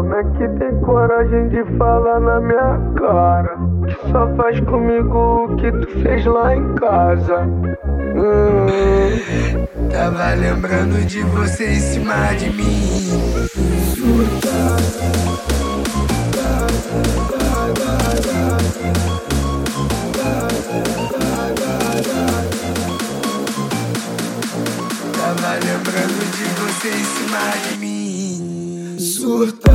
como é que tem coragem de falar na minha cara? Que só faz comigo o que tu fez lá em casa. Hum. Tava lembrando de você em cima de mim. Tava lembrando de você em cima de mim Surta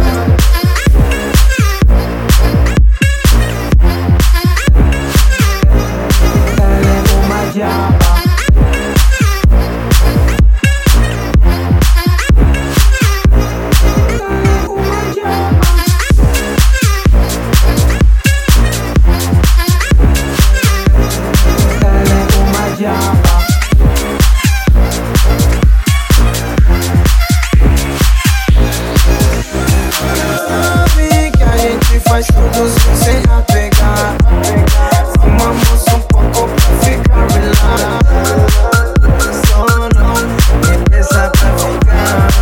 faz tudo sem apegar Uma moça um pouco pra ficar relax Só não me pensa pra ficar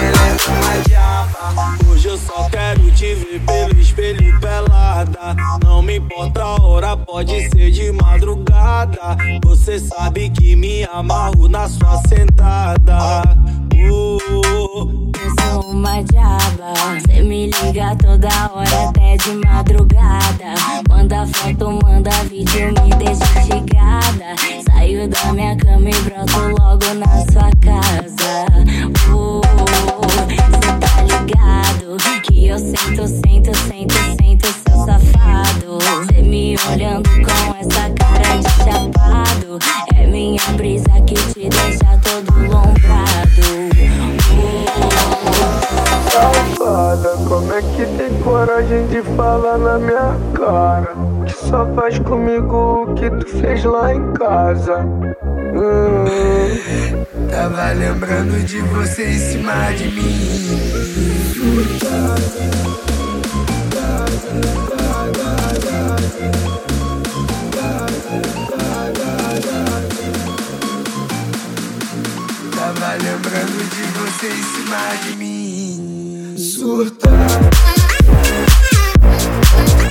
é uma diaba Hoje eu só quero te ver pelo espelho pelada. Não me importa a hora, pode ser de madrugada. Você sabe que me amarro na sua sentada. Eu sou uma diaba. Cê me liga toda hora, até de madrugada. Manda foto, manda vídeo, me deixa instigada. Saio da minha cama e broto logo na sua casa. Uh, cê tá ligado? Que eu sento, sento, sento, sento, seu safado. Cê me olhando com essa cara de chapado. É minha brisa que te coragem de falar na minha cara. Que só faz comigo o que tu fez lá em casa. Hum. Tava lembrando de você em cima de mim. Tava lembrando de você em cima de mim. Surta Música